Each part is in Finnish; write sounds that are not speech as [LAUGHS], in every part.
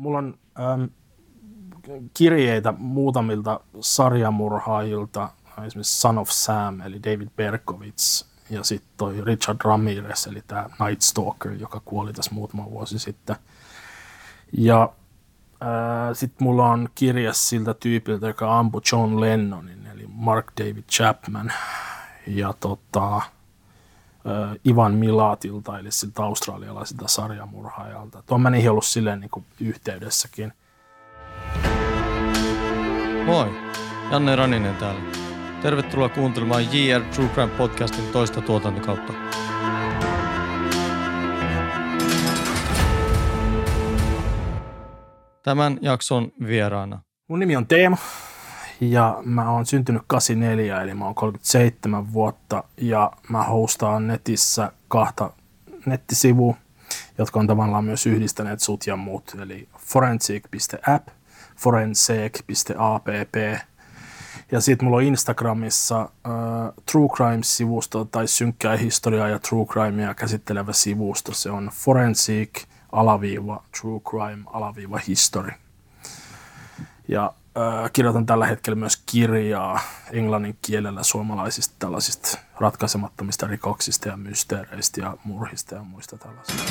mulla on ähm, kirjeitä muutamilta sarjamurhaajilta, esimerkiksi Son of Sam, eli David Berkowitz, ja sitten toi Richard Ramirez, eli tämä Night Stalker, joka kuoli tässä muutama vuosi sitten. Ja äh, sitten mulla on kirja siltä tyypiltä, joka ampui John Lennonin, eli Mark David Chapman. Ja tota, Ivan Milatilta, eli siltä australialaisilta sarjamurhaajalta. Mä niihin ollut silleen niin kuin yhteydessäkin. Moi, Janne Raninen täällä. Tervetuloa kuuntelemaan JR True Crime podcastin toista tuotantokautta. Tämän jakson vieraana. Mun nimi on Teemo ja mä oon syntynyt 84, eli mä oon 37 vuotta ja mä hostaan netissä kahta nettisivua, jotka on tavallaan myös yhdistäneet sut ja muut, eli forensic.app, forensic.app ja sitten mulla on Instagramissa uh, True Crime-sivusto tai synkkää historiaa ja True Crimea käsittelevä sivusto. Se on forensic alaviiva True Crime alaviiva history. Ja kirjoitan tällä hetkellä myös kirjaa englannin kielellä suomalaisista tällaisista ratkaisemattomista rikoksista ja mysteereistä ja murhista ja muista tällaisista.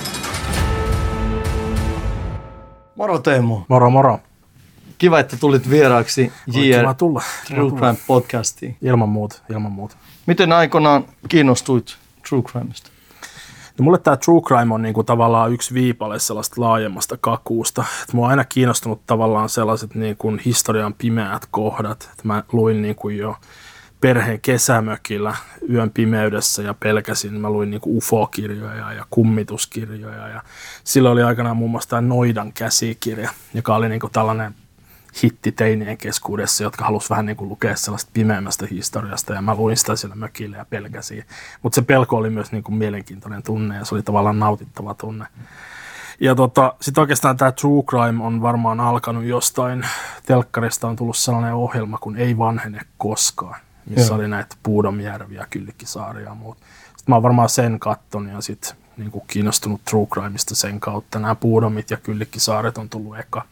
Moro Teemu. Moro moro. Kiva, että tulit vieraaksi JR Kiva tulla. True Crime podcastiin. Ilman muuta, ilman muuta. Miten aikoinaan kiinnostuit True Crimesta? No mulle tämä true crime on niinku tavallaan yksi viipale sellaista laajemmasta kakuusta. Et mua on aina kiinnostunut tavallaan sellaiset niinku historian pimeät kohdat. Et mä luin niinku jo perheen kesämökillä yön pimeydessä ja pelkäsin. Mä luin niinku UFO-kirjoja ja kummituskirjoja. Ja silloin oli aikanaan muun muassa tämä Noidan käsikirja, joka oli niinku tällainen hitti teinien keskuudessa, jotka halusi vähän niin kuin lukea sellaista pimeämmästä historiasta ja mä luin sitä siellä mökillä ja pelkäsin. Mutta se pelko oli myös niin kuin mielenkiintoinen tunne ja se oli tavallaan nautittava tunne. Ja tota, sitten oikeastaan tämä True Crime on varmaan alkanut jostain, telkkarista on tullut sellainen ohjelma kuin Ei vanhene koskaan, missä Joo. oli näitä Puudomjärviä, Kyllikkisaaria ja muut. Sitten mä oon varmaan sen katton ja sitten niin kuin kiinnostunut True Crimeista sen kautta. Nämä Puudomit ja Kyllikkisaaret on tullut eka.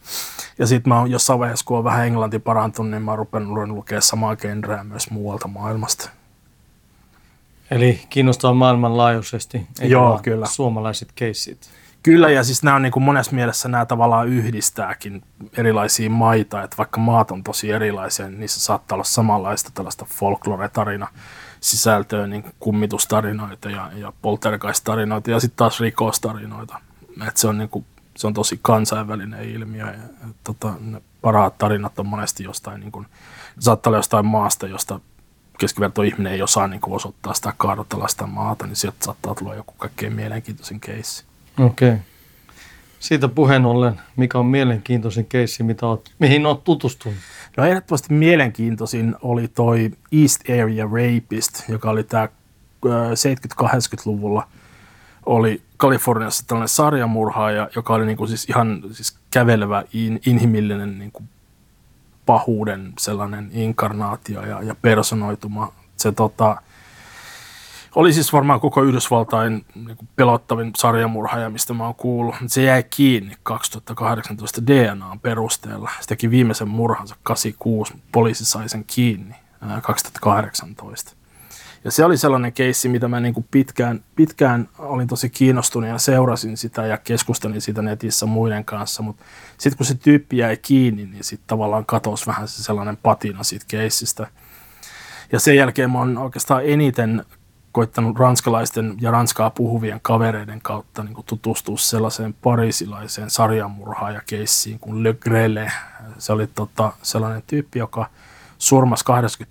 Ja sitten mä oon jossain vaiheessa, kun on vähän englanti parantunut, niin mä oon rupenut lukea samaa genreä myös muualta maailmasta. Eli kiinnostaa maailmanlaajuisesti, eikä Joo, kyllä. suomalaiset keissit. Kyllä, ja siis nämä on niin kuin monessa mielessä nämä tavallaan yhdistääkin erilaisia maita, että vaikka maat on tosi erilaisia, niin niissä saattaa olla samanlaista tällaista folklore-tarina sisältöä, niin kummitustarinoita ja, ja poltergeist-tarinoita ja sitten taas rikostarinoita. Et se, on niin kuin, se on tosi kansainvälinen ilmiö. Ja, et, tota, ne parhaat tarinat on monesti jostain, niin kuin, saattaa olla jostain maasta, josta keskiverto ihminen ei osaa niin kuin osoittaa sitä kaadotella sitä maata, niin sieltä saattaa tulla joku kaikkein mielenkiintoisin keissi. Okei. Okay. Siitä puheen ollen, mikä on mielenkiintoisin keissi, mitä oot, mihin olet tutustunut? No ehdottomasti mielenkiintoisin oli toi East Area Rapist, joka oli tämä 70-80-luvulla oli Kaliforniassa tällainen sarjamurhaaja, joka oli niinku siis ihan siis kävelevä in, inhimillinen niinku pahuuden sellainen inkarnaatio ja, ja personoituma. Se tota, oli siis varmaan koko Yhdysvaltain niin pelottavin sarjamurhaaja, mistä mä oon kuullut. Se jäi kiinni 2018 DNAn perusteella. Se teki viimeisen murhansa 86, poliisi sai sen kiinni 2018. Ja se oli sellainen keissi, mitä mä niin kuin pitkään, pitkään olin tosi kiinnostunut ja seurasin sitä ja keskustelin siitä netissä muiden kanssa, mutta sitten kun se tyyppi jäi kiinni, niin sitten tavallaan katosi vähän se sellainen patina siitä keissistä. Ja sen jälkeen mä oon oikeastaan eniten koittanut ranskalaisten ja ranskaa puhuvien kavereiden kautta niin tutustua sellaiseen parisilaiseen sarjamurhaajakeissiin kuin Le Grele. Se oli tota, sellainen tyyppi, joka surmasi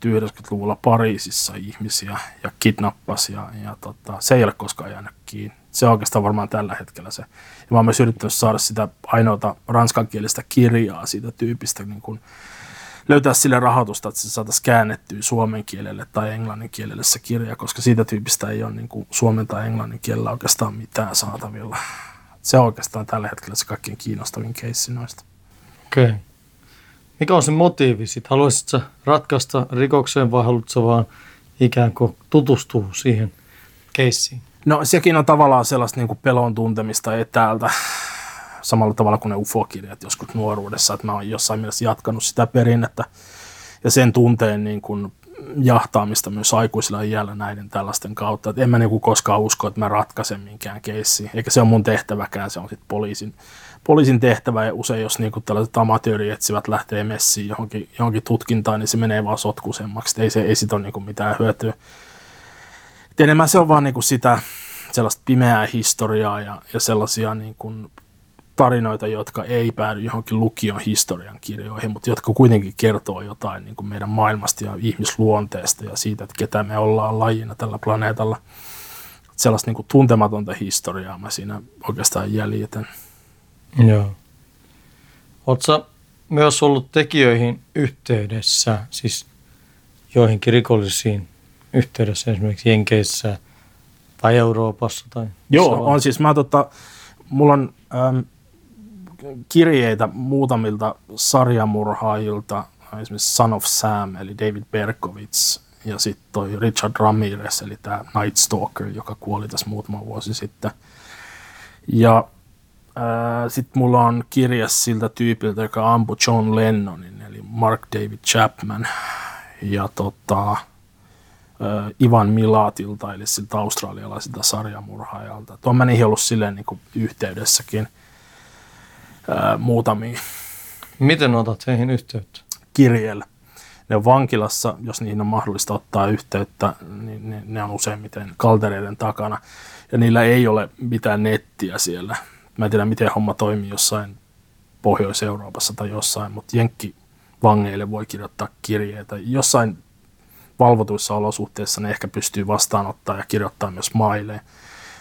80-90-luvulla Pariisissa ihmisiä ja kidnappasi ja, ja tota, se ei ole koskaan jäänyt kiinni. Se on oikeastaan varmaan tällä hetkellä se. Ja mä oon myös yrittänyt saada sitä ainoata ranskankielistä kirjaa siitä tyypistä niin kuin löytää sille rahoitusta, että se saataisiin käännettyä suomen kielelle tai englannin kielelle se kirja, koska siitä tyypistä ei ole niin kuin suomen tai englannin kielellä oikeastaan mitään saatavilla. Se on oikeastaan tällä hetkellä se kaikkein kiinnostavin keissi noista. Okei. Okay. Mikä on se motiivi sitten? Haluaisitko ratkaista rikokseen vai haluatko vaan ikään kuin tutustua siihen keissiin? No sekin on tavallaan sellaista niin kuin pelon tuntemista etäältä samalla tavalla kuin ne ufo-kirjat joskus nuoruudessa, että mä oon jossain mielessä jatkanut sitä perinnettä ja sen tunteen niin kuin jahtaamista myös aikuisilla iällä näiden tällaisten kautta. Et en mä niinku koskaan usko, että mä ratkaisen minkään keissi, eikä se on mun tehtäväkään, se on sitten poliisin, poliisin tehtävä ja usein jos niinku tällaiset amatöörietsivät lähtee messiin johonkin, johonkin tutkintaan, niin se menee vaan sotkuisemmaksi, ei, se, ei sit ole niinku mitään hyötyä. Et enemmän se on vaan niinku sitä sellaista pimeää historiaa ja, ja sellaisia niinku tarinoita, jotka ei päädy johonkin lukion historian kirjoihin, mutta jotka kuitenkin kertoo jotain niin kuin meidän maailmasta ja ihmisluonteesta ja siitä, että ketä me ollaan lajina tällä planeetalla. Sellaista niin kuin tuntematonta historiaa mä siinä oikeastaan jäljitän. Joo. Oletko myös ollut tekijöihin yhteydessä, siis joihinkin rikollisiin yhteydessä esimerkiksi Jenkeissä tai Euroopassa? Tai Joo, on siis. Mä, tota, mulla on ähm, kirjeitä muutamilta sarjamurhaajilta, esimerkiksi Son of Sam, eli David Berkowitz, ja sitten toi Richard Ramirez, eli tämä Night Stalker, joka kuoli tässä muutama vuosi sitten. Ja sitten mulla on kirja siltä tyypiltä, joka ampui John Lennonin, eli Mark David Chapman, ja tota, äh, Ivan Milatilta, eli siltä australialaisilta sarjamurhaajalta. Tuon mä niihin ollut silleen niin yhteydessäkin ää, muutamia Miten otat heihin yhteyttä? kirjeellä. Ne on vankilassa, jos niihin on mahdollista ottaa yhteyttä, niin ne, ne on useimmiten kaltereiden takana. Ja niillä ei ole mitään nettiä siellä. Mä en tiedä, miten homma toimii jossain Pohjois-Euroopassa tai jossain, mutta Jenkki vangeille voi kirjoittaa kirjeitä. Jossain valvotuissa olosuhteissa ne ehkä pystyy vastaanottaa ja kirjoittaa myös maileen.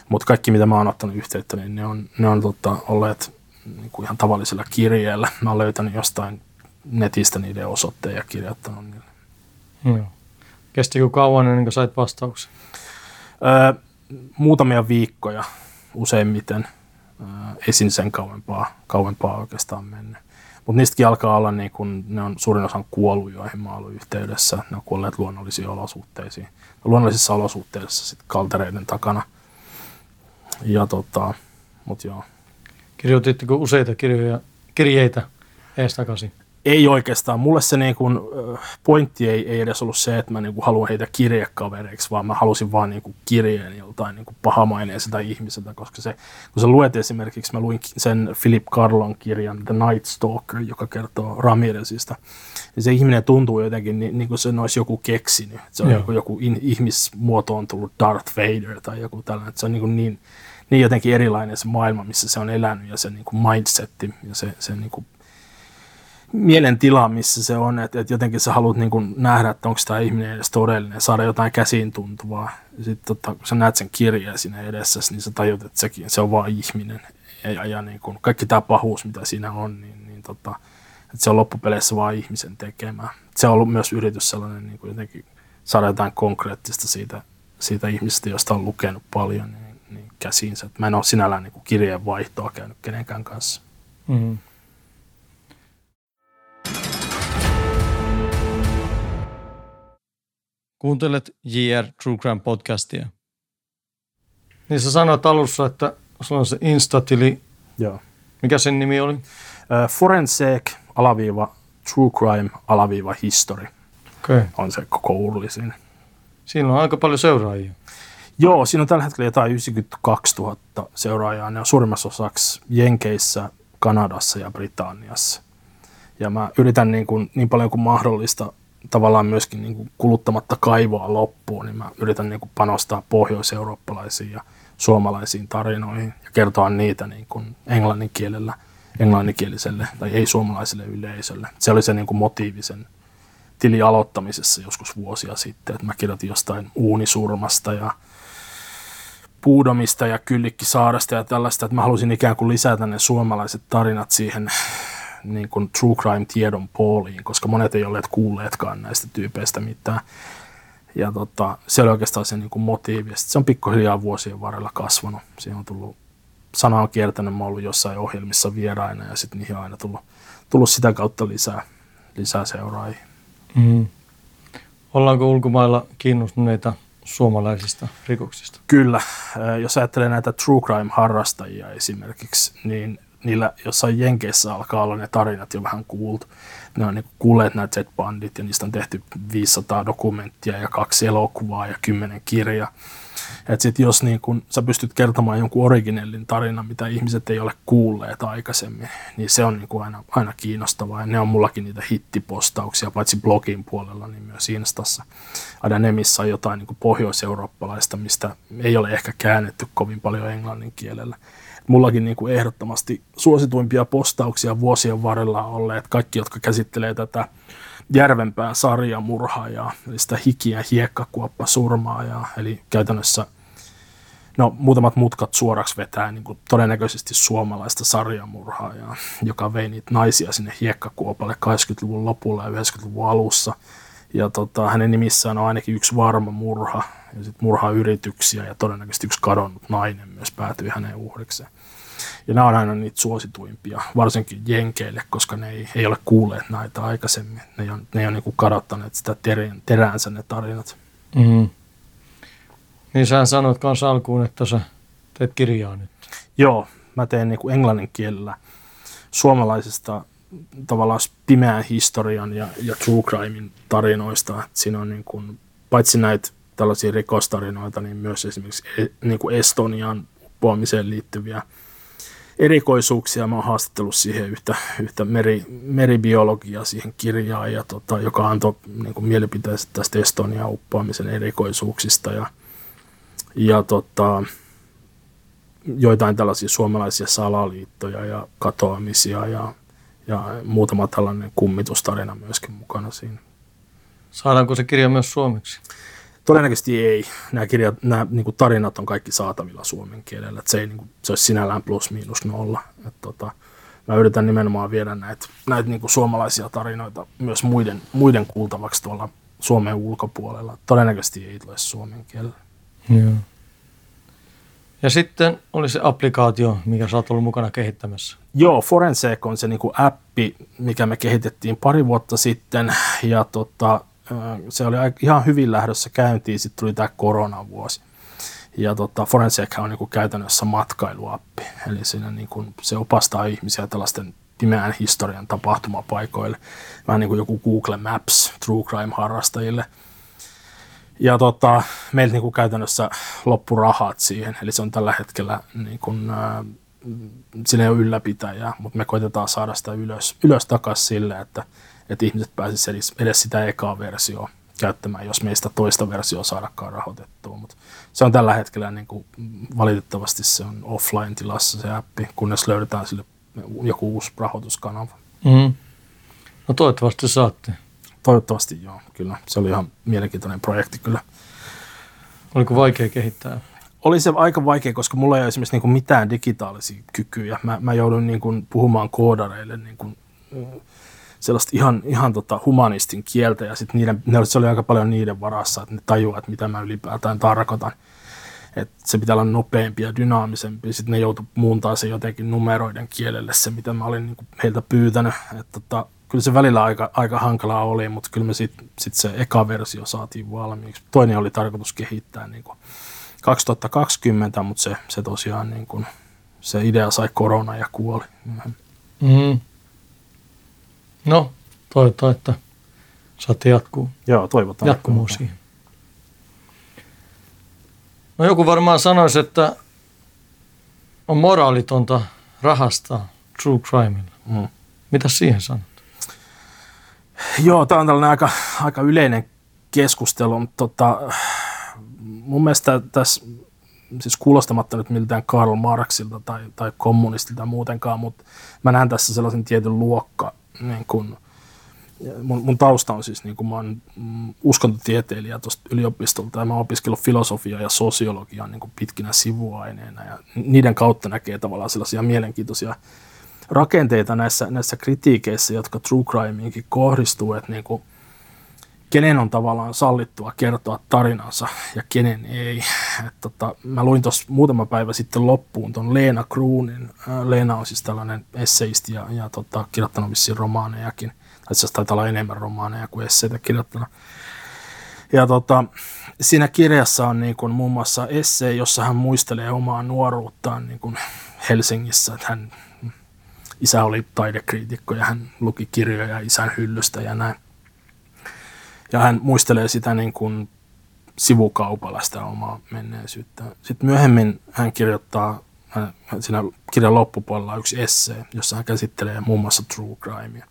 Mutta kaikki, mitä mä oon ottanut yhteyttä, niin ne on, ne on tota, olleet niin kuin ihan tavallisella kirjeellä. Mä oon löytänyt jostain netistä niiden osoitteen ja kirjoittanut niille. Joo. Kestikö kauan ennen kuin sait vastauksen? Öö, muutamia viikkoja useimmiten. Öö, ei siinä sen kauempaa, kauempaa oikeastaan mennyt. Mutta niistäkin alkaa olla, niin kun ne on suurin osa kuollut, joihin mä ollut yhteydessä. Ne on kuolleet luonnollisiin olosuhteisiin. Luonnollisissa olosuhteissa sitten kaltereiden takana. Ja tota, mut joo. Kirjoititteko useita kirjoja, kirjeitä ees takaisin? ei oikeastaan. Mulle se niin kuin, pointti ei, ei edes ollut se, että mä niin kuin haluan heitä kirjekavereiksi, vaan mä halusin vaan niin kuin kirjeen joltain niin kuin pahamaineiselta ihmiseltä, koska se, kun sä luet esimerkiksi, mä luin sen Philip Carlon kirjan The Night Stalker, joka kertoo Ramirezista, niin se ihminen tuntuu jotenkin niin, niin kuin se olisi joku keksinyt. Se on joku, joku in, ihmismuotoon tullut Darth Vader tai joku tällainen. Että se on niin, kuin niin, niin jotenkin erilainen se maailma, missä se on elänyt ja se niin kuin mindsetti ja se, se niin kuin mielentila, missä se on, että, että jotenkin sä haluat niin kuin nähdä, että onko tämä ihminen edes todellinen, saada jotain käsiin tuntuvaa. Sitten tota, kun sä näet sen kirjeen siinä edessä, niin sä tajut, että sekin, se on vaan ihminen. Ja, ja, ja niin kuin kaikki tämä pahuus, mitä siinä on, niin, niin tota, että se on loppupeleissä vaan ihmisen tekemä. Se on ollut myös yritys sellainen niin kuin jotenkin saada jotain konkreettista siitä, siitä ihmisestä, josta on lukenut paljon, niin käsiinsä. Mä en ole sinällään niin kuin kirjeenvaihtoa käynyt kenenkään kanssa. Mm. Kuuntelet JR True Crime podcastia. Niin sä sanoit alussa, että sulla on se Insta-tili. Joo. Mikä sen nimi oli? Uh, Forensec alaviiva True Crime alaviiva History Okay. on se koko urli siinä. Siinä on aika paljon seuraajia. Joo, siinä on tällä hetkellä jotain 92 000 seuraajaa. Ne on suurimmassa osaksi Jenkeissä, Kanadassa ja Britanniassa. Ja mä yritän niin, kuin, niin paljon kuin mahdollista tavallaan myöskin niin kuin kuluttamatta kaivoa loppuun, niin mä yritän niin kuin panostaa pohjoiseurooppalaisiin ja suomalaisiin tarinoihin ja kertoa niitä niin kuin englannin kielellä, englanninkieliselle tai ei-suomalaiselle yleisölle. Se oli se niin kuin motiivisen tili aloittamisessa joskus vuosia sitten, että mä kirjoitin jostain uunisurmasta ja Puudomista ja Kyllikkisaaresta ja tällaista, että mä halusin ikään kuin lisätä ne suomalaiset tarinat siihen niin kuin true crime-tiedon pooliin, koska monet ei olleet kuulleetkaan näistä tyypeistä mitään. Ja tota, se oli oikeastaan se niin kuin motiivi. Sitten se on pikkuhiljaa vuosien varrella kasvanut. Siihen on tullut, sana on kiertänyt, mä ollut jossain ohjelmissa vieraina ja sitten niihin on aina tullut, tullut sitä kautta lisää, lisää seuraajia. Mm. Ollaanko ulkomailla kiinnostuneita suomalaisista rikoksista? Kyllä, jos ajattelee näitä true crime-harrastajia esimerkiksi, niin niillä jossain Jenkeissä alkaa olla ne tarinat jo vähän kuultu. Ne on niin kuulleet nämä Z-bandit ja niistä on tehty 500 dokumenttia ja kaksi elokuvaa ja kymmenen kirjaa. Että sit jos niin kun sä pystyt kertomaan jonkun originellin tarinan, mitä ihmiset ei ole kuulleet aikaisemmin, niin se on niin kuin aina, aina kiinnostavaa. Ja ne on mullakin niitä hittipostauksia, paitsi blogin puolella, niin myös Instassa. Aina ne, missä on jotain niin pohjois-eurooppalaista, mistä ei ole ehkä käännetty kovin paljon englannin kielellä. Mullakin niin kuin ehdottomasti suosituimpia postauksia vuosien varrella olleet kaikki, jotka käsittelee tätä Järvenpään sarjamurhaajaa, eli sitä hikiä hiekkakuoppa surmaajaa, eli käytännössä no, muutamat mutkat suoraksi vetää niin kuin todennäköisesti suomalaista sarjamurhaajaa, joka vei niitä naisia sinne hiekkakuopalle 80-luvun lopulla ja 90-luvun alussa. Ja tota, hänen nimissään on ainakin yksi varma murha ja sitten murhayrityksiä ja todennäköisesti yksi kadonnut nainen myös päätyi hänen uhrikseen. Ja nämä on aina niitä suosituimpia, varsinkin jenkeille, koska ne ei, ei ole kuulleet näitä aikaisemmin. Ne on, ne on niin kadottaneet sitä teräänsä ne tarinat. Mm. Niin sä sanoit kanssa alkuun, että sä teet kirjaa nyt. Joo, mä teen niin kuin englannin kielellä suomalaisesta tavallaan pimeän historian ja, ja true crimein tarinoista. Et siinä on niin kuin, paitsi näitä tällaisia rikostarinoita, niin myös esimerkiksi e, niin kuin Estonian uppoamiseen liittyviä erikoisuuksia. Mä oon haastattellut siihen yhtä, yhtä meri, meribiologiaa siihen kirjaan, ja tota, joka antoi niin kuin mielipiteensä tästä Estonian uppoamisen erikoisuuksista. Ja, ja tota, joitain tällaisia suomalaisia salaliittoja ja katoamisia ja, ja muutama tällainen kummitustarina myöskin mukana siinä. Saadaanko se kirja myös suomeksi? Todennäköisesti ei. Nämä, kirjat, nämä niin kuin tarinat on kaikki saatavilla suomen kielellä. Se, ei, niin kuin, se olisi sinällään plus miinus nolla. Että, tota, mä yritän nimenomaan viedä näitä, näitä niin kuin suomalaisia tarinoita myös muiden, muiden kuultavaksi tuolla Suomen ulkopuolella. Todennäköisesti ei tule suomen kielellä. Joo. Ja sitten oli se applikaatio, mikä sä oot ollut mukana kehittämässä. Joo, Forensec on se niin kuin appi, mikä me kehitettiin pari vuotta sitten. Ja tota, se oli ihan hyvin lähdössä käyntiin, sitten tuli tämä koronavuosi. Ja tota, Forensec on niin käytännössä matkailuappi, eli siinä niin kuin, se opastaa ihmisiä tällaisten pimeän historian tapahtumapaikoille, vähän niin kuin joku Google Maps True Crime-harrastajille. Ja tota, meiltä niin kuin käytännössä loppu rahat siihen, eli se on tällä hetkellä niin kuin, äh, siinä ei ole ylläpitäjää, mutta me koitetaan saada sitä ylös, ylös takaisin sille, että että ihmiset pääsisivät edes, edes sitä ekaa versioa käyttämään, jos meistä toista versioa saadakaan rahoitettua. Mutta se on tällä hetkellä niin kuin, valitettavasti se on offline-tilassa se appi, kunnes löydetään sille joku uusi rahoituskanava. Mm. No toivottavasti saatte. Toivottavasti joo, kyllä. Se oli ihan mielenkiintoinen projekti kyllä. Oliko vaikea kehittää? Oli se aika vaikea, koska mulla ei ole esimerkiksi niin kuin mitään digitaalisia kykyjä. Mä, mä joudun niin kuin puhumaan koodareille niin kuin, sellaista ihan, ihan tota humanistin kieltä ja sitten niiden, ne oli, se oli aika paljon niiden varassa, että ne tajuaa, että mitä mä ylipäätään tarkoitan. Että se pitää olla nopeampi ja dynaamisempi. Sitten ne joutu muuntaa se jotenkin numeroiden kielelle se, mitä mä olin niin heiltä pyytänyt. Että tota, kyllä se välillä aika, aika hankalaa oli, mutta kyllä me sitten sit se eka versio saatiin valmiiksi. Toinen oli tarkoitus kehittää niin kuin 2020, mutta se, se tosiaan niin kuin, se idea sai korona ja kuoli. Mm. No, toivotaan, että saatte jatkuu. Joo, toivotaan. Jatkumoa siihen. No joku varmaan sanoisi, että on moraalitonta rahastaa true crimella. Mm. Mitä siihen sanot? Joo, tämä on tällainen aika, aika yleinen keskustelu, mutta tota, mun mielestä tässä, siis kuulostamatta nyt miltään Karl Marxilta tai, tai kommunistilta muutenkaan, mutta mä näen tässä sellaisen tietyn luokka niin kuin, mun, mun tausta on siis, niin kuin mä oon mm, uskontotieteilijä tuosta yliopistolta ja mä oon opiskellut filosofiaa ja sosiologiaa niin kuin pitkinä sivuaineena ja niiden kautta näkee tavallaan sellaisia mielenkiintoisia rakenteita näissä, näissä kritiikeissä, jotka true crimeinkin kohdistuu, että niin kuin, kenen on tavallaan sallittua kertoa tarinansa ja kenen ei. Et tota, mä luin tuossa muutama päivä sitten loppuun tuon Leena Kruunin. Leena on siis tällainen esseisti ja, ja tota, kirjoittanut vissiin romaanejakin. Tai itse taitaa olla enemmän romaaneja kuin esseitä kirjoittanut. Ja tota, siinä kirjassa on niin kuin muun muassa essee, jossa hän muistelee omaa nuoruuttaan niin kuin Helsingissä. Että hän isä oli taidekriitikko ja hän luki kirjoja isän hyllystä ja näin. Ja hän muistelee sitä niin kuin sivukaupalla sitä omaa menneisyyttä. Sitten myöhemmin hän kirjoittaa siinä kirjan loppupuolella yksi essee, jossa hän käsittelee muun muassa true crimea.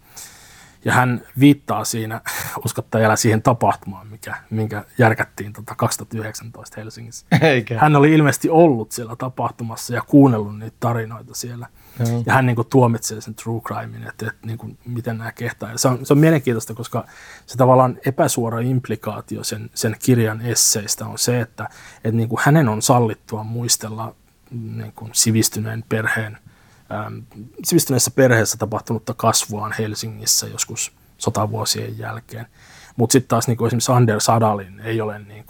Ja hän viittaa siinä [LAUGHS] uskottajalla siihen tapahtumaan, mikä, minkä järkättiin tota 2019 Helsingissä. Eikä. Hän oli ilmeisesti ollut siellä tapahtumassa ja kuunnellut niitä tarinoita siellä. Joo. Ja hän niin kuin, tuomitsee sen true crimein, että, että niin kuin, miten nämä kehtaa. Ja se, on, se on mielenkiintoista, koska se tavallaan epäsuora implikaatio sen, sen kirjan esseistä on se, että, että niin kuin hänen on sallittua muistella niin kuin sivistyneen perheen, sivistyneessä perheessä tapahtunutta kasvuaan Helsingissä joskus sotavuosien jälkeen. Mutta sitten taas niin kuin esimerkiksi Anders Adalin ei ole niin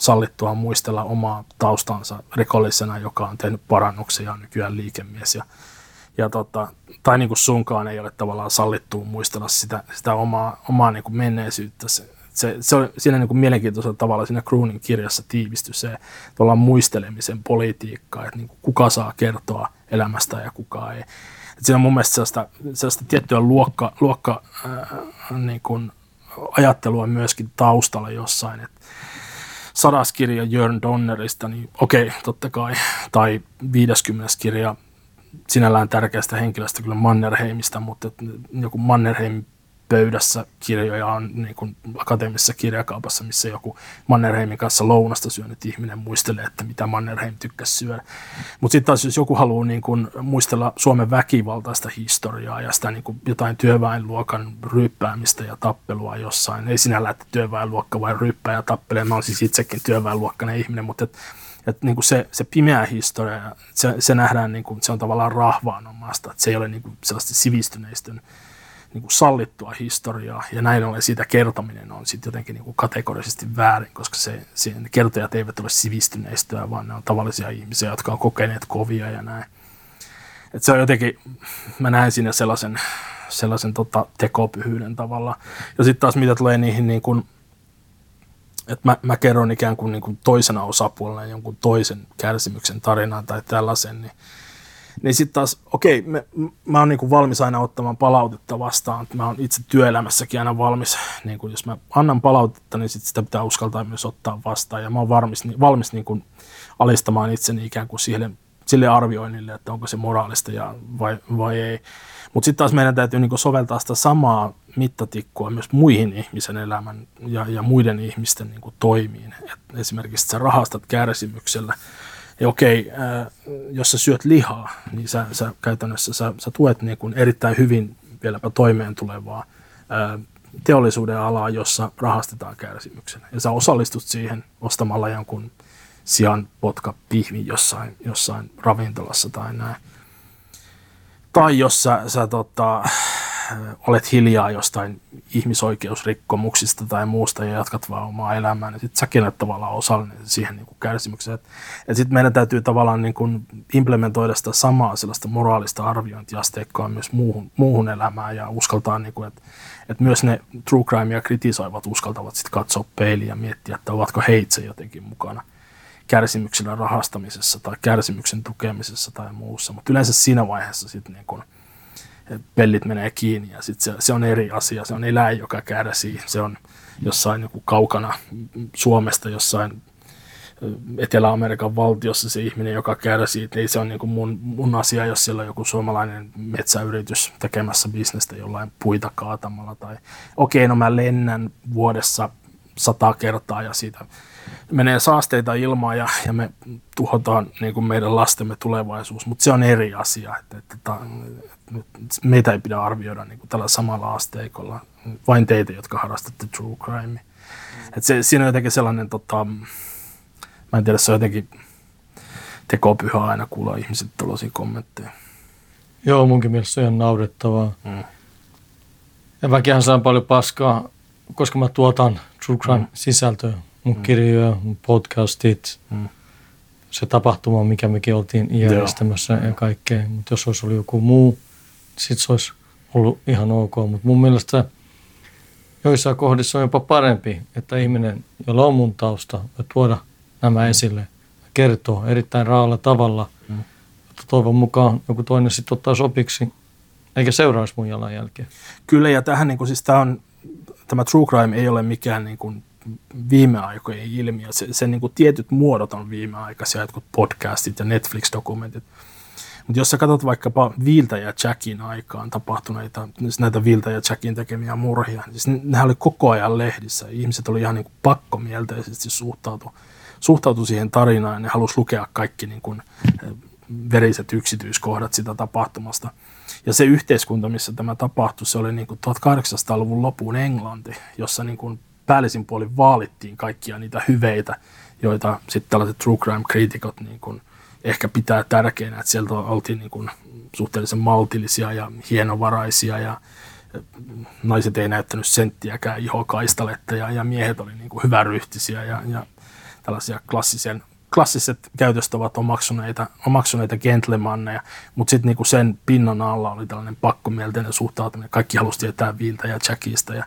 sallittua muistella omaa taustansa rikollisena, joka on tehnyt parannuksia nykyään liikemies. Ja, ja tota, tai niin kuin sunkaan ei ole tavallaan sallittua muistella sitä, sitä omaa, omaa niin kuin menneisyyttä se, se on siinä niin kuin mielenkiintoisella tavalla siinä Croonin kirjassa tiivistyi se muistelemisen politiikka, että niin kuin kuka saa kertoa elämästä ja kuka ei. Et siinä on mun mielestä sellaista, sellaista tiettyä luokka, luokka äh, niin kuin ajattelua myöskin taustalla jossain, että sadas kirja Jörn Donnerista, niin okei, totta kai, tai 50. kirja sinällään tärkeästä henkilöstä kyllä Mannerheimista, mutta joku Mannerheim pöydässä kirjoja on niin kuin akateemisessa kirjakaupassa, missä joku Mannerheimin kanssa lounasta syönyt ihminen muistelee, että mitä Mannerheim tykkäsi syödä. Mutta sitten taas jos joku haluaa niin kuin muistella Suomen väkivaltaista historiaa ja sitä niin kuin jotain työväenluokan ryppäämistä ja tappelua jossain, ei sinällä, että työväenluokka vai ryppää ja tappelee, mä olen siis itsekin työväenluokkainen ihminen, mutta et, et niin kuin se, se pimeä historia, se, se nähdään, niin kuin, se on tavallaan rahvaanomasta, että se ei ole niin kuin sellaista sivistyneistön niin kuin sallittua historiaa, ja näin ollen siitä kertominen on sitten jotenkin niin kuin kategorisesti väärin, koska se, se, ne kertojat eivät ole sivistyneistöä, vaan ne on tavallisia ihmisiä, jotka on kokeneet kovia ja näin. Et se on jotenkin, mä näen siinä sellaisen, sellaisen tota, tekopyhyyden tavalla. Ja sitten taas mitä tulee niihin, niin kuin, että mä, mä kerron ikään kuin, niin kuin toisena osapuolena jonkun toisen kärsimyksen tarinaan tai tällaisen, niin niin sitten taas, okei, me, mä oon niinku valmis aina ottamaan palautetta vastaan. Mä oon itse työelämässäkin aina valmis, niin kun jos mä annan palautetta, niin sit sitä pitää uskaltaa myös ottaa vastaan. Ja mä oon valmis, valmis niinku alistamaan itseni ikään kuin sille, sille arvioinnille, että onko se moraalista ja vai, vai ei. Mutta sitten taas meidän täytyy niinku soveltaa sitä samaa mittatikkua myös muihin ihmisen elämän ja, ja muiden ihmisten niinku toimiin. Et esimerkiksi sä rahastat kärsimyksellä ja okei, äh, jos sä syöt lihaa, niin sä, sä käytännössä sä, sä tuet niin kuin erittäin hyvin vieläpä toimeen tulevaa äh, teollisuuden alaa, jossa rahastetaan kärsimyksenä. Ja sä osallistut siihen ostamalla jonkun sian potka pihvi jossain, jossain ravintolassa tai näin. Tai jos sä, sä tota, olet hiljaa jostain ihmisoikeusrikkomuksista tai muusta ja jatkat vaan omaa elämää, niin sitten säkin olet tavallaan osallinen siihen niin kuin kärsimykseen. Ja sitten meidän täytyy tavallaan niin kuin implementoida sitä samaa sellaista moraalista arviointiasteikkoa myös muuhun, muuhun elämään ja uskaltaa, niin kuin, että, että myös ne true crimea kritisoivat uskaltavat sitten katsoa peiliä ja miettiä, että ovatko he itse jotenkin mukana kärsimyksellä rahastamisessa tai kärsimyksen tukemisessa tai muussa. Mutta yleensä siinä vaiheessa sitten niin kun pellit menee kiinni ja sit se, se, on eri asia. Se on eläin, joka kärsii. Se on jossain joku kaukana Suomesta, jossain Etelä-Amerikan valtiossa se ihminen, joka kärsii. Ei se on niin mun, mun asia, jos siellä on joku suomalainen metsäyritys tekemässä bisnestä jollain puita kaatamalla. Tai okei, okay, no mä lennän vuodessa sata kertaa ja siitä menee saasteita ilmaan ja, ja me tuhotaan niin kuin meidän lastemme tulevaisuus, mutta se on eri asia. Että, että, että, meitä ei pidä arvioida niin kuin tällä samalla asteikolla, vain teitä, jotka harrastatte true crime. Että se, siinä on jotenkin sellainen, tota, mä en tiedä, se on jotenkin tekopyhä aina kuulla ihmiset tällaisia kommentteja. Joo, munkin mielestä se on ihan naurettavaa. Mm. Ja väkihän saa paljon paskaa, koska mä tuotan true crime mm. Mun mm. kirjoja, mun podcastit, mm. se tapahtuma, mikä mekin oltiin järjestämässä Joo. ja kaikkea. Mutta jos olisi ollut joku muu, sitten se olisi ollut ihan ok. Mutta mun mielestä joissain kohdissa on jopa parempi, että ihminen, jolla on mun tausta, voi tuoda nämä mm. esille ja kertoo erittäin raalla tavalla. Mm. Että toivon mukaan joku toinen sitten ottaa sopiksi Eikä seuraisi mun jalanjälkeä. Kyllä, ja tähän niin kuin, siis tämä, on, tämä true crime ei ole mikään niin kuin, viime aikojen ilmiö. Se, se niin kuin, tietyt muodot on viimeaikaisia, jotkut podcastit ja Netflix-dokumentit. Mutta jos sä katsot vaikkapa Viltä ja Jackin aikaan tapahtuneita, siis näitä Viltä ja Jackin tekemiä murhia, niin siis nehän oli koko ajan lehdissä. Ihmiset oli ihan niin kuin pakkomielteisesti suhtautu, suhtautu siihen tarinaan ja ne halusi lukea kaikki niin kuin, veriset yksityiskohdat sitä tapahtumasta. Ja se yhteiskunta, missä tämä tapahtui, se oli niin kuin 1800-luvun lopun Englanti, jossa niin kuin päällisin puolin vaalittiin kaikkia niitä hyveitä, joita sitten tällaiset true crime-kriitikot niin kuin ehkä pitää tärkeänä, että sieltä oltiin niin kuin suhteellisen maltillisia ja hienovaraisia ja naiset ei näyttänyt senttiäkään ihokaistaletta ja, ja miehet oli niin kuin hyväryhtisiä ja, ja tällaisia klassisen klassiset käytöstavat omaksuneita, omaksuneita gentlemanneja, mutta sitten niinku sen pinnan alla oli tällainen pakkomielteinen suhtautuminen. Kaikki halusi tietää Viltä ja Jackista ja,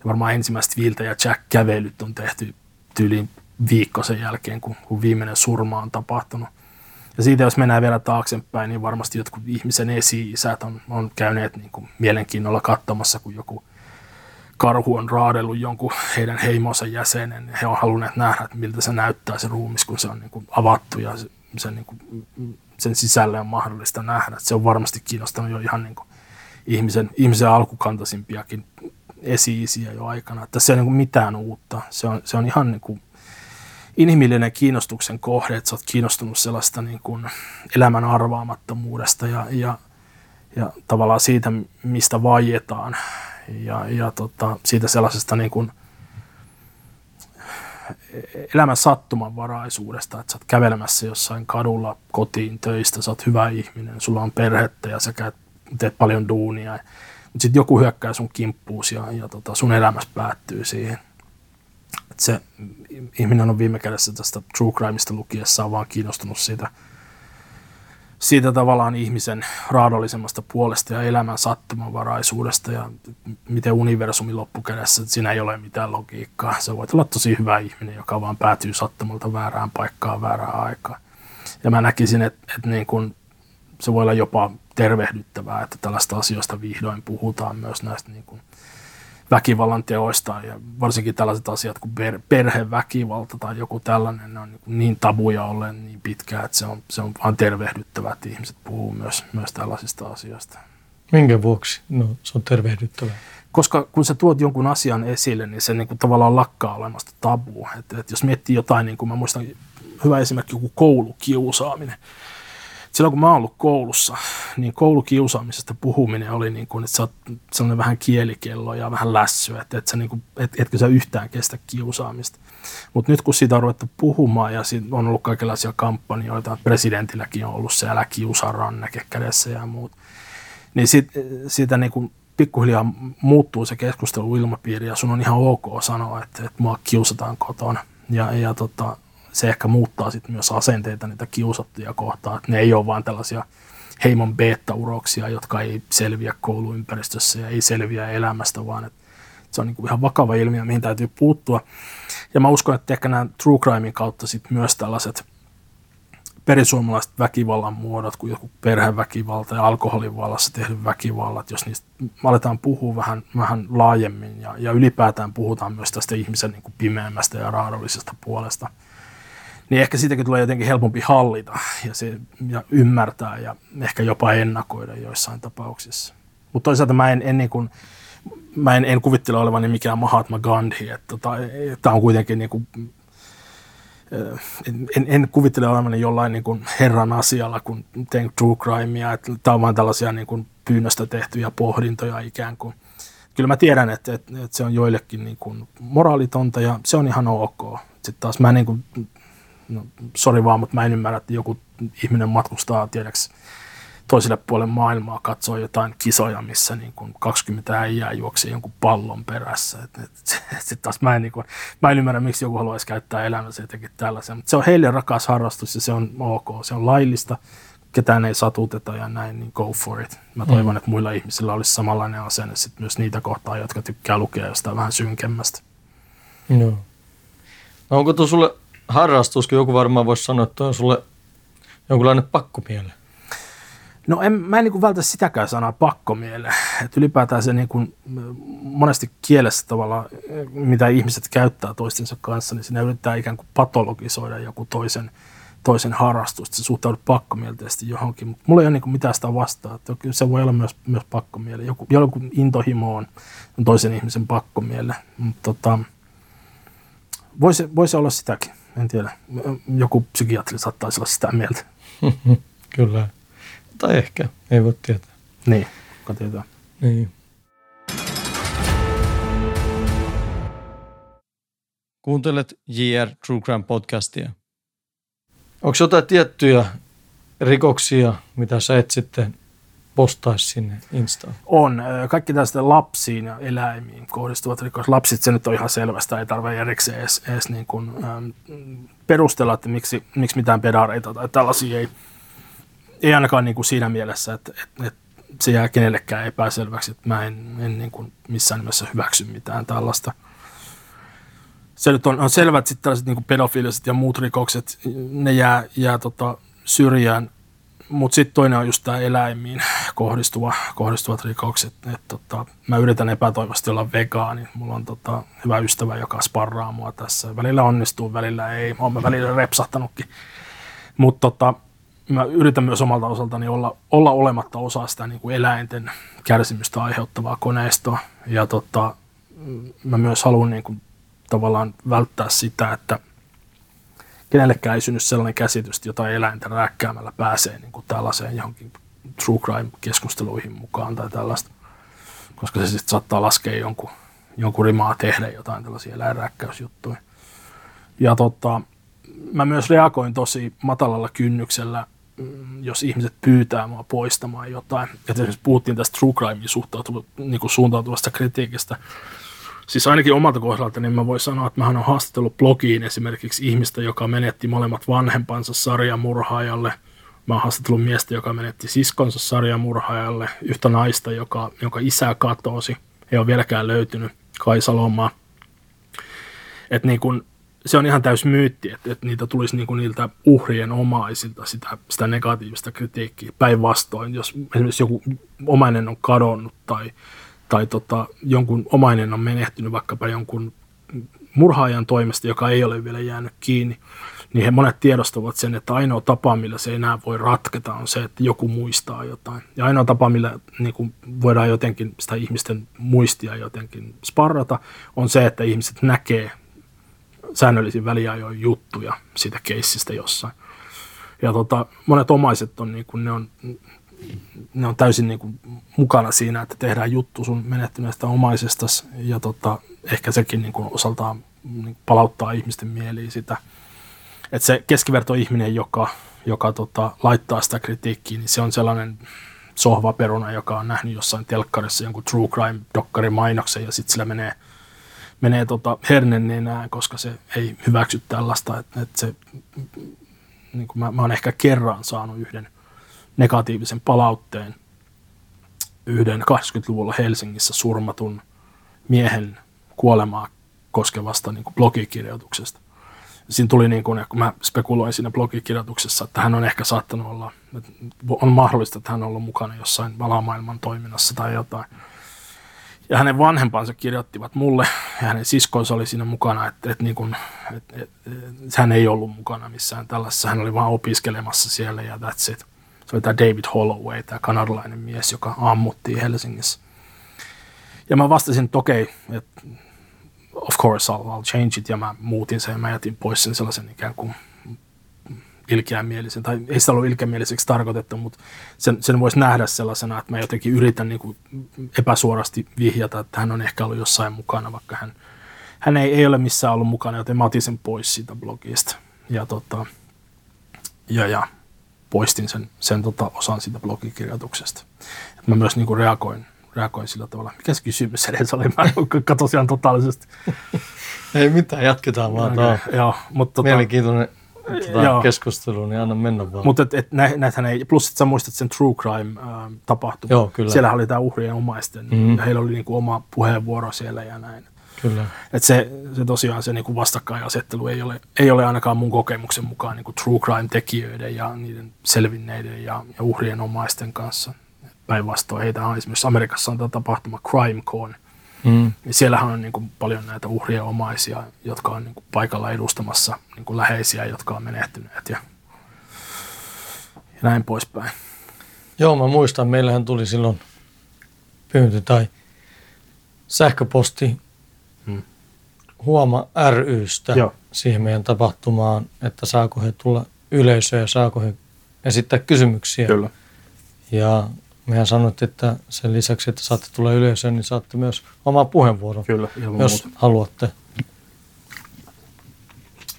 ja varmaan ensimmäiset Viltä ja Jack-kävelyt on tehty tyyliin viikko sen jälkeen, kun, kun viimeinen surma on tapahtunut. Ja siitä jos mennään vielä taaksepäin, niin varmasti jotkut ihmisen esi-isät on, on käyneet niin kuin mielenkiinnolla katsomassa, kun joku karhu on raadellut jonkun heidän heimonsa jäsenen. He on halunneet nähdä, että miltä se näyttää se ruumis, kun se on niin kuin avattu ja sen, niin kuin, sen sisälle on mahdollista nähdä. Se on varmasti kiinnostanut jo ihan niin kuin ihmisen, ihmisen alkukantasimpiakin esi-isiä jo aikana. Että se ei ole niin mitään uutta. Se on, se on ihan niin kuin inhimillinen kiinnostuksen kohde, että sä oot kiinnostunut sellaista niin kuin elämän arvaamattomuudesta ja, ja, ja tavallaan siitä, mistä vaietaan ja, ja tota, siitä sellaisesta niin kuin elämän sattumanvaraisuudesta, että sä oot kävelemässä jossain kadulla kotiin töistä, sä oot hyvä ihminen, sulla on perhettä ja sä käyt, teet paljon duunia, mutta sitten joku hyökkää sun kimppuus ja, ja tota, sun elämässä päättyy siihen. Et se ihminen on viime kädessä tästä true crimeista lukiessaan vaan kiinnostunut siitä – siitä tavallaan ihmisen raadollisemmasta puolesta ja elämän sattumanvaraisuudesta ja miten universumi loppukädessä, että siinä ei ole mitään logiikkaa. Se voi olla tosi hyvä ihminen, joka vaan päätyy sattumalta väärään paikkaan väärään aikaan. Ja mä näkisin, että, että niin kun se voi olla jopa tervehdyttävää, että tällaista asioista vihdoin puhutaan myös näistä niin kun väkivallan teoista ja varsinkin tällaiset asiat kuin per, perheväkivalta tai joku tällainen, ne on niin, niin tabuja ollen niin pitkään, että se on, se on vaan tervehdyttävää, että ihmiset puhuu myös, myös tällaisista asioista. Minkä vuoksi no, se on tervehdyttävää? Koska kun sä tuot jonkun asian esille, niin se niin kuin tavallaan lakkaa olemasta tabu. Että, että jos miettii jotain, niin kuin mä muistan, hyvä esimerkki joku koulukiusaaminen silloin kun mä oon ollut koulussa, niin koulukiusaamisesta puhuminen oli niin kuin, että sä oot sellainen vähän kielikello ja vähän lässyä, että et sä niin kuin, et, etkö sä yhtään kestä kiusaamista. Mutta nyt kun siitä on ruvettu puhumaan ja on ollut kaikenlaisia kampanjoita, presidentilläkin on ollut se älä kiusaa ranneke kädessä ja muut, niin sit, siitä niin kuin pikkuhiljaa muuttuu se keskusteluilmapiiri ja sun on ihan ok sanoa, että, että mua kiusataan kotona. Ja, ja tota, se ehkä muuttaa sitten myös asenteita niitä kiusattuja kohtaan. Että ne ei ole vain tällaisia heimon beta-uroksia, jotka ei selviä kouluympäristössä ja ei selviä elämästä, vaan että se on niin kuin ihan vakava ilmiö, mihin täytyy puuttua. Ja mä uskon, että ehkä nämä true crimein kautta sitten myös tällaiset perisuomalaiset väkivallan muodot, kuin joku perheväkivalta ja alkoholin vallassa tehdyt väkivallat, jos niistä aletaan puhua vähän, vähän laajemmin ja, ja ylipäätään puhutaan myös tästä ihmisen niin kuin pimeämmästä ja raadollisesta puolesta – niin ehkä siitäkin tulee jotenkin helpompi hallita ja, se, ja ymmärtää ja ehkä jopa ennakoida joissain tapauksissa. Mutta toisaalta mä en, en, niin kuin, mä en, en kuvittele olevani mikään Mahatma Gandhi, tota, tämä on kuitenkin niin kuin, en, en kuvittele olevani jollain niin kuin herran asialla, kun teen true crimea, tämä on vain tällaisia niin kuin pyynnöstä tehtyjä pohdintoja ikään kuin. Kyllä mä tiedän, että, että, että se on joillekin niin kuin moraalitonta ja se on ihan ok. Sitten taas mä niin kuin no, sori vaan, mutta mä en ymmärrä, että joku ihminen matkustaa, tiedäks, toiselle puolelle maailmaa katsoo jotain kisoja, missä niin kuin 20 äijää juoksee jonkun pallon perässä. Et, et, [LAUGHS] sit taas mä en, niin kuin, mä en ymmärrä, miksi joku haluaisi käyttää elämänsä jotenkin tällaisen. Mutta se on heille rakas harrastus ja se on ok, se on laillista. Ketään ei satuteta ja näin, niin go for it. Mä toivon, mm. että muilla ihmisillä olisi samanlainen asenne sit myös niitä kohtaa, jotka tykkää lukea jostain vähän synkemmästä. No. no onko tuo sulle harrastus, kun joku varmaan voisi sanoa, että on sulle jonkunlainen pakkomiele? No en, mä en niin vältä sitäkään sanaa pakkomielle. Että ylipäätään se niin kuin, monesti kielessä tavalla, mitä ihmiset käyttää toistensa kanssa, niin siinä yrittää ikään kuin patologisoida joku toisen, toisen harrastusta. Se suhtaudut pakkomielteisesti johonkin. Mutta mulla ei ole niin kuin mitään sitä vastaa. Että se voi olla myös, myös pakkomiele. Joku, joku intohimo on toisen ihmisen pakkomielle. Mutta tota, voisi, voisi olla sitäkin. En tiedä. Joku psykiatri saattaisi olla sitä mieltä. [LAUGHS] Kyllä. Tai ehkä, ei voi tietää. Niin, kuka tietää. Niin. Kuuntelet JR True Crime podcastia. Onko jotain tiettyjä rikoksia, mitä sä et sitten postaisi sinne Instaan? On. Kaikki tästä lapsiin ja eläimiin kohdistuvat rikokset. Lapsit, se nyt on ihan selvästä, ei tarvitse erikseen edes, edes niin kuin, ähm, perustella, että miksi, miksi mitään pedareita tai tällaisia ei, ei ainakaan niin kuin siinä mielessä, että, että, että se jää kenellekään epäselväksi, että mä en, en niin kuin missään nimessä hyväksy mitään tällaista. Se nyt on, on selvä, että sitten tällaiset niin pedofiiliset ja muut rikokset, ne jää, jää tota syrjään. Mutta sitten toinen on just tämä eläimiin kohdistuva, kohdistuvat rikokset. Et, tota, mä yritän epätoivosti olla vegaani. Mulla on tota, hyvä ystävä, joka sparraa mua tässä. Välillä onnistuu, välillä ei. Olen välillä repsahtanutkin. Mutta tota, mä yritän myös omalta osaltani olla, olla olematta osa sitä niin kuin eläinten kärsimystä aiheuttavaa koneistoa. Ja tota, mä myös haluan niin kuin, tavallaan välttää sitä, että kenellekään ei synny sellainen käsitys, että jotain eläintä rääkkäämällä pääsee niin kuin tällaiseen johonkin true crime-keskusteluihin mukaan tai tällaista. Koska se sitten saattaa laskea jonkun, jonkun rimaa tehdä jotain tällaisia eläinrääkkäysjuttuja. Ja tota, mä myös reagoin tosi matalalla kynnyksellä Mm, jos ihmiset pyytää mua poistamaan jotain. Ja esimerkiksi puhuttiin tästä true crimein niin suuntautuvasta kritiikistä. Siis ainakin omalta kohdalta, niin mä voin sanoa, että mä oon haastatellut blogiin esimerkiksi ihmistä, joka menetti molemmat vanhempansa sarjamurhaajalle. Mä oon haastatellut miestä, joka menetti siskonsa sarjamurhaajalle. Yhtä naista, joka, jonka isä katosi. Ei ole vieläkään löytynyt Kaisa Lomaa. Että niin kun, se on ihan täys myytti, että, että niitä tulisi niinku niiltä uhrien omaisilta sitä, sitä negatiivista kritiikkiä. Päinvastoin, jos esimerkiksi joku omainen on kadonnut tai, tai tota, jonkun omainen on menehtynyt vaikkapa jonkun murhaajan toimesta, joka ei ole vielä jäänyt kiinni, niin he monet tiedostavat sen, että ainoa tapa, millä se enää voi ratketa, on se, että joku muistaa jotain. Ja ainoa tapa, millä niin kuin voidaan jotenkin sitä ihmisten muistia jotenkin sparrata, on se, että ihmiset näkee säännöllisin väliajoin juttuja siitä keissistä jossain. Ja tota, monet omaiset on, niin kuin, ne on, ne on täysin niin kuin, mukana siinä, että tehdään juttu sun menettyneestä omaisesta ja tota, ehkä sekin niin kuin, osaltaan niin palauttaa ihmisten mieliin sitä. Että se keskivertoihminen, joka, joka tota, laittaa sitä kritiikkiä, niin se on sellainen sohvaperuna, joka on nähnyt jossain telkkarissa jonkun true crime-dokkarin mainoksen ja sitten sillä menee – menee tota hernennenään, koska se ei hyväksy tällaista. Että, että se, niin kuin mä, mä oon ehkä kerran saanut yhden negatiivisen palautteen yhden 80-luvulla Helsingissä surmatun miehen kuolemaa koskevasta niin kuin blogikirjoituksesta. Siinä tuli, niin kuin, kun mä spekuloin siinä blogikirjoituksessa, että hän on ehkä saattanut olla, että on mahdollista, että hän on ollut mukana jossain valamaailman toiminnassa tai jotain ja hänen vanhempansa kirjoittivat mulle, ja hänen siskonsa oli siinä mukana, että, että, niin kuin, että, että, että hän ei ollut mukana missään tällaisessa. Hän oli vain opiskelemassa siellä ja that's it. Se oli tämä David Holloway, tämä kanadalainen mies, joka ammuttiin Helsingissä. Ja mä vastasin, että okei, okay, että of course I'll, I'll change it, ja mä muutin sen ja mä jätin pois sen sellaisen ikään kuin ilkeämielisen, tai ei sitä ollut ilkeämieliseksi tarkoitettu, mutta sen, sen voisi nähdä sellaisena, että mä jotenkin yritän niin kuin epäsuorasti vihjata, että hän on ehkä ollut jossain mukana, vaikka hän, hän ei, ei ole missään ollut mukana, joten mä otin sen pois siitä blogista. Ja, tota, ja, ja poistin sen, sen tota, osan siitä blogikirjoituksesta. Et mä myös niin kuin reagoin, reagoin sillä tavalla. Mikä se kysymys edes oli? Mä katsoin ihan totaalisesti. Ei mitään, jatketaan vaan. Okay, joo, mutta tota, Mielenkiintoinen tota keskusteluun, niin anna mennä vaan. Mutta et, et näitähän ei, plus että sä muistat sen true crime äh, Joo, kyllä. Siellä oli tämä uhrien omaisten, mm-hmm. ja heillä oli niinku oma puheenvuoro siellä ja näin. Kyllä. Et se, se tosiaan se niinku vastakkainasettelu ei ole, ei ole ainakaan mun kokemuksen mukaan niinku true crime-tekijöiden ja niiden selvinneiden ja, ja uhrien omaisten kanssa. Päinvastoin heitä on esimerkiksi Amerikassa on tämä tapahtuma CrimeCon. Mm. Ja siellähän on niinku paljon näitä uhrien omaisia, jotka on niinku paikalla edustamassa niinku läheisiä, jotka on menehtyneet ja, ja näin poispäin. Joo, mä muistan, meillähän tuli silloin pyyntö tai sähköposti. Huoma rystä Joo. siihen meidän tapahtumaan, että saako he tulla yleisöön ja saako he esittää kysymyksiä. Kyllä. Ja mehän sanottiin, että sen lisäksi, että saatte tulla yleisöön, niin saatte myös oma puheenvuoron, Kyllä, jos muuta. haluatte.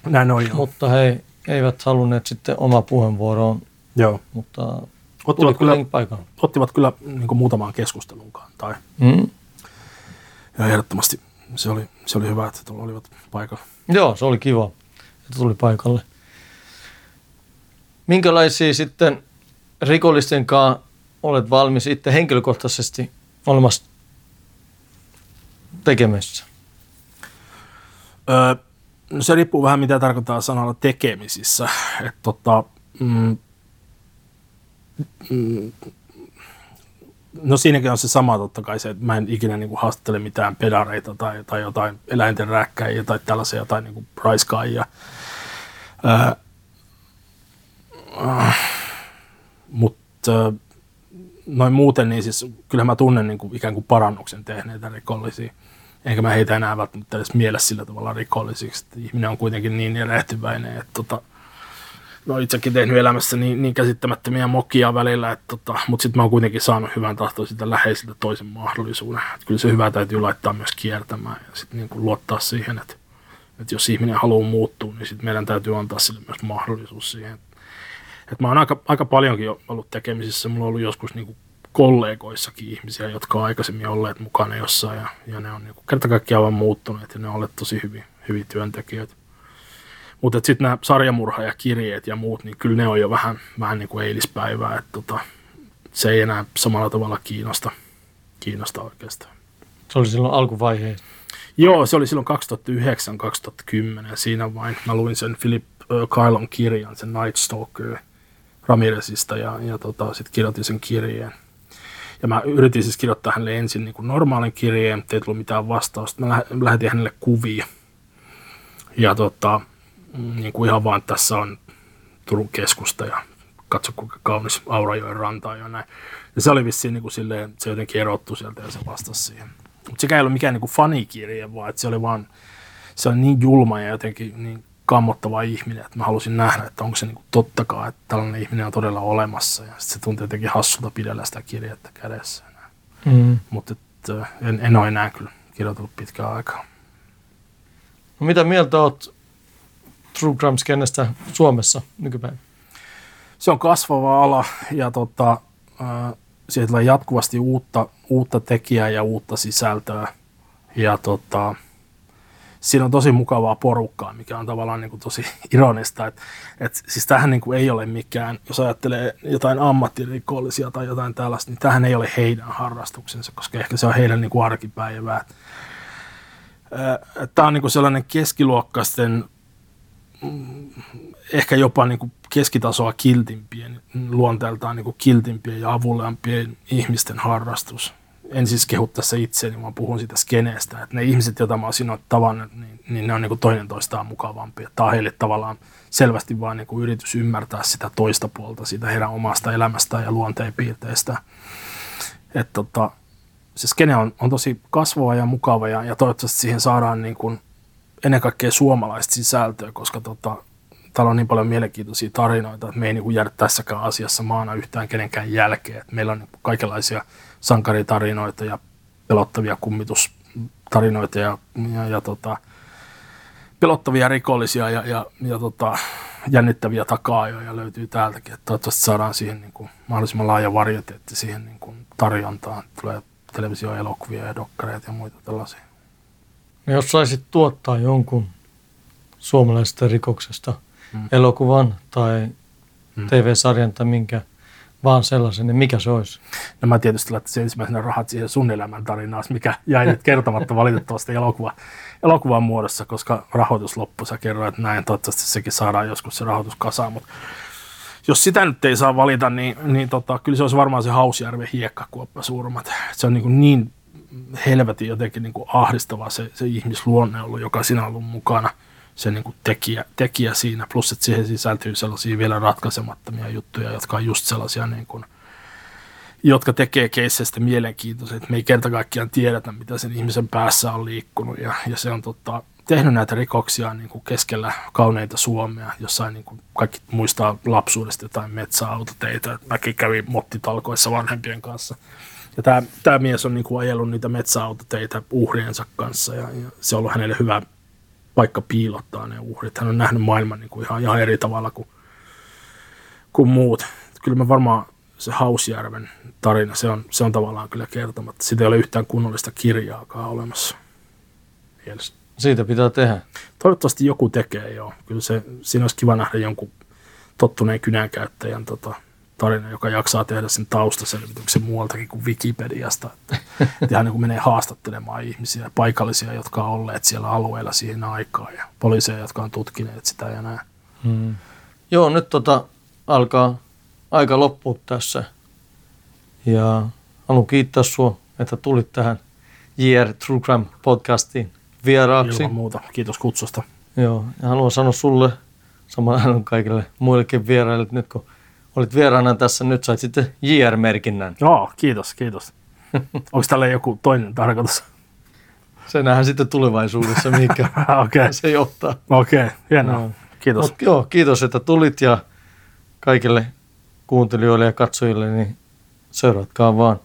Näin on jo. Mutta he eivät halunneet sitten oma puheenvuoroon. Joo. Mutta ottivat kyllä, paikalla. ottivat kyllä niin muutamaan keskusteluun kantaa. Mm. Ja ehdottomasti se oli, se oli hyvä, että tuolla olivat paikalla. Joo, se oli kiva, että tuli paikalle. Minkälaisia sitten rikollisten kanssa olet valmis itse henkilökohtaisesti olemassa tekemässä? Öö, no se riippuu vähän mitä tarkoittaa sanalla tekemisissä. Et tota, mm, mm, no siinäkin on se sama totta kai se, että mä en ikinä niin kuin haastattele mitään pedareita tai, tai jotain eläinten räkkäjiä tai tällaisia jotain niin kuin raiskaajia. Öö, äh, mutta noin muuten, niin siis kyllä mä tunnen niin kuin ikään kuin parannuksen tehneitä rikollisia. Enkä mä heitä enää välttämättä edes mielessä sillä tavalla rikollisiksi. Ihminen on kuitenkin niin erehtyväinen, että tota, oon itsekin tehnyt elämässä niin, niin käsittämättömiä mokia välillä, että tota, mutta sitten mä oon kuitenkin saanut hyvän tahtoisilta läheisiltä toisen mahdollisuuden. Että kyllä se hyvä täytyy laittaa myös kiertämään ja sitten niin luottaa siihen, että, että jos ihminen haluaa muuttua, niin sitten meidän täytyy antaa sille myös mahdollisuus siihen. Et mä oon aika, aika paljonkin ollut tekemisissä. Mulla on ollut joskus niin kollegoissakin ihmisiä, jotka on aikaisemmin olleet mukana jossain ja, ja ne on niin kerta kaikkiaan vaan muuttuneet ja ne on olleet tosi hyviä, hyviä työntekijöitä. Mutta sitten nämä sarjamurhaajakirjeet ja muut, niin kyllä ne on jo vähän, vähän niin kuin eilispäivää, että tota, se ei enää samalla tavalla kiinnosta, kiinnosta oikeastaan. Se oli silloin alkuvaiheessa? Joo, se oli silloin 2009-2010 siinä vain mä luin sen Philip Kailon kirjan, sen Night Stalker Ramirezista ja, ja tota, sitten kirjoitin sen kirjeen. Ja mä yritin siis kirjoittaa hänelle ensin niin kuin normaalin kirjeen, mutta ei tullut mitään vastausta. Mä lähetin hänelle kuvia. Ja tota, niin kuin ihan vaan tässä on Turun keskusta ja katso kuinka kaunis Aurajoen ranta ja näin. Ja se oli vissiin niin kuin silleen, se jotenkin erottu sieltä ja se vastasi siihen. Mutta sekä ei ollut mikään niin kuin fanikirje, vaan että se oli vaan, se oli niin julma ja jotenkin niin kammottava ihminen, että mä halusin nähdä, että onko se niin kuin tottakaan, että tällainen ihminen on todella olemassa. Ja se tuntui jotenkin hassulta pidellä sitä kirjettä kädessä. Mm. Mutta en, en ole enää kyllä kirjoitellut pitkään aikaa. No mitä mieltä olet True Crime-skennestä Suomessa nykypäivänä? Se on kasvava ala ja tota, äh, siitä tulee jatkuvasti uutta, uutta tekijää ja uutta sisältöä. Ja tota, siinä on tosi mukavaa porukkaa, mikä on tavallaan niin kuin tosi [LAUGHS] ironista. Et, et, siis tähän niin kuin ei ole mikään, jos ajattelee jotain ammattirikollisia tai jotain tällaista, niin tähän ei ole heidän harrastuksensa, koska ehkä se on heidän niin kuin arkipäivää. Tämä on niin kuin sellainen keskiluokkaisten ehkä jopa niin kuin keskitasoa kiltimpien, luonteeltaan niin kuin kiltimpien ja avullampien ihmisten harrastus. En siis kehu tässä itseäni, vaan puhun siitä skeneestä. Että ne ihmiset, joita mä oon tavannut, niin, niin ne on niin kuin toinen toistaan mukavampia. Tämä on heille tavallaan selvästi vain niin kuin yritys ymmärtää sitä toista puolta, sitä heidän omasta elämästään ja luonteenpiirteistä. Että tota, se skene on, on tosi kasvava ja mukava ja, ja toivottavasti siihen saadaan niin kuin ennen kaikkea suomalaista sisältöä, koska tota, täällä on niin paljon mielenkiintoisia tarinoita, että me ei niin jäädä tässäkään asiassa maana yhtään kenenkään jälkeen. Että meillä on niin kaikenlaisia sankaritarinoita ja pelottavia kummitustarinoita ja, ja, ja tota, pelottavia rikollisia ja, ja, ja tota, jännittäviä takaajoja löytyy täältäkin. Että toivottavasti saadaan siihen niin kuin, mahdollisimman laaja varieteetti siihen niin kuin, tarjontaan. Tulee televisioelokuvia ja dokkareita ja muita tällaisia. No jos saisit tuottaa jonkun suomalaisesta rikoksesta mm. elokuvan tai mm. TV-sarjan tai minkä vaan sellaisen, niin mikä se olisi? No mä tietysti laittaisin ensimmäisenä rahat siihen sun elämän tarinaan, mikä jäi nyt kertomatta valitettavasti elokuva, elokuvan muodossa, koska rahoitus loppui. Sä kerroit näin, toivottavasti sekin saadaan joskus se rahoitus kasaan, mutta jos sitä nyt ei saa valita, niin, niin tota, kyllä se olisi varmaan se Hausjärven hiekkakuoppasurmat. Se on niin, kuin niin helvetin jotenkin niin kuin ahdistava se, se ihmisluonne ollut, joka sinä ollut mukana, se niin kuin tekijä, tekijä siinä. Plus, että siihen sisältyy sellaisia vielä ratkaisemattomia juttuja, jotka on just sellaisia, niin kuin, jotka tekee keisseistä mielenkiintoisia. Että me ei kerta kaikkiaan tiedetä, mitä sen ihmisen päässä on liikkunut. Ja, ja se on tota, tehnyt näitä rikoksia niin kuin keskellä kauneita Suomea, jossain niin kuin kaikki muistaa lapsuudesta jotain metsäautoteitä. Mäkin kävin mottitalkoissa vanhempien kanssa. Ja tämä, tämä mies on niin kuin ajellut niitä metsäautoteitä uhriensa kanssa ja, ja se on ollut hänelle hyvä paikka piilottaa ne uhrit. Hän on nähnyt maailman niin kuin ihan, ihan eri tavalla kuin, kuin muut. Kyllä mä varmaan se Hausjärven tarina, se on, se on tavallaan kyllä kertomatta. Siitä ei ole yhtään kunnollista kirjaakaan olemassa mielessä. Siitä pitää tehdä. Toivottavasti joku tekee, joo. Kyllä se, siinä olisi kiva nähdä jonkun tottuneen kynänkäyttäjän tota, tarina, joka jaksaa tehdä sen taustaselvityksen muualtakin kuin Wikipediasta. Että, [LAUGHS] hän niin menee haastattelemaan ihmisiä, paikallisia, jotka on olleet siellä alueella siihen aikaan ja poliiseja, jotka on tutkineet sitä ja näin. Hmm. Joo, nyt tota, alkaa aika loppua tässä. Ja haluan kiittää sinua, että tulit tähän JR True Crime podcastiin vieraaksi. Ilman muuta. Kiitos kutsusta. Joo, ja haluan sanoa sulle, samoin kaikille muillekin vieraille, että nyt kun olit vieraana tässä, nyt sait sitten JR-merkinnän. Joo, kiitos, kiitos. [LAUGHS] Onko tällä joku toinen tarkoitus? Se nähdään sitten tulevaisuudessa, mikä [LAUGHS] okay. se johtaa. Okei, okay, hienoa. No. Kiitos. Mut joo, kiitos, että tulit ja kaikille kuuntelijoille ja katsojille, niin seuratkaa vaan.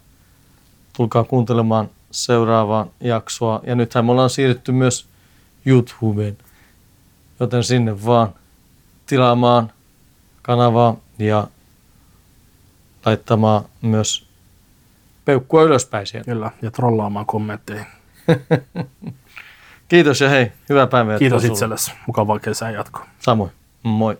Tulkaa kuuntelemaan seuraavaa jaksoa. Ja nythän me ollaan siirrytty myös YouTubeen, joten sinne vaan tilaamaan kanavaa ja laittamaan myös peukkua ylöspäin sieltä. Kyllä, ja trollaamaan kommentteihin. [LAUGHS] Kiitos ja hei, hyvää päivää. Kiitos itsellesi. Mukavaa kesän jatkoa. Samoin. Moi.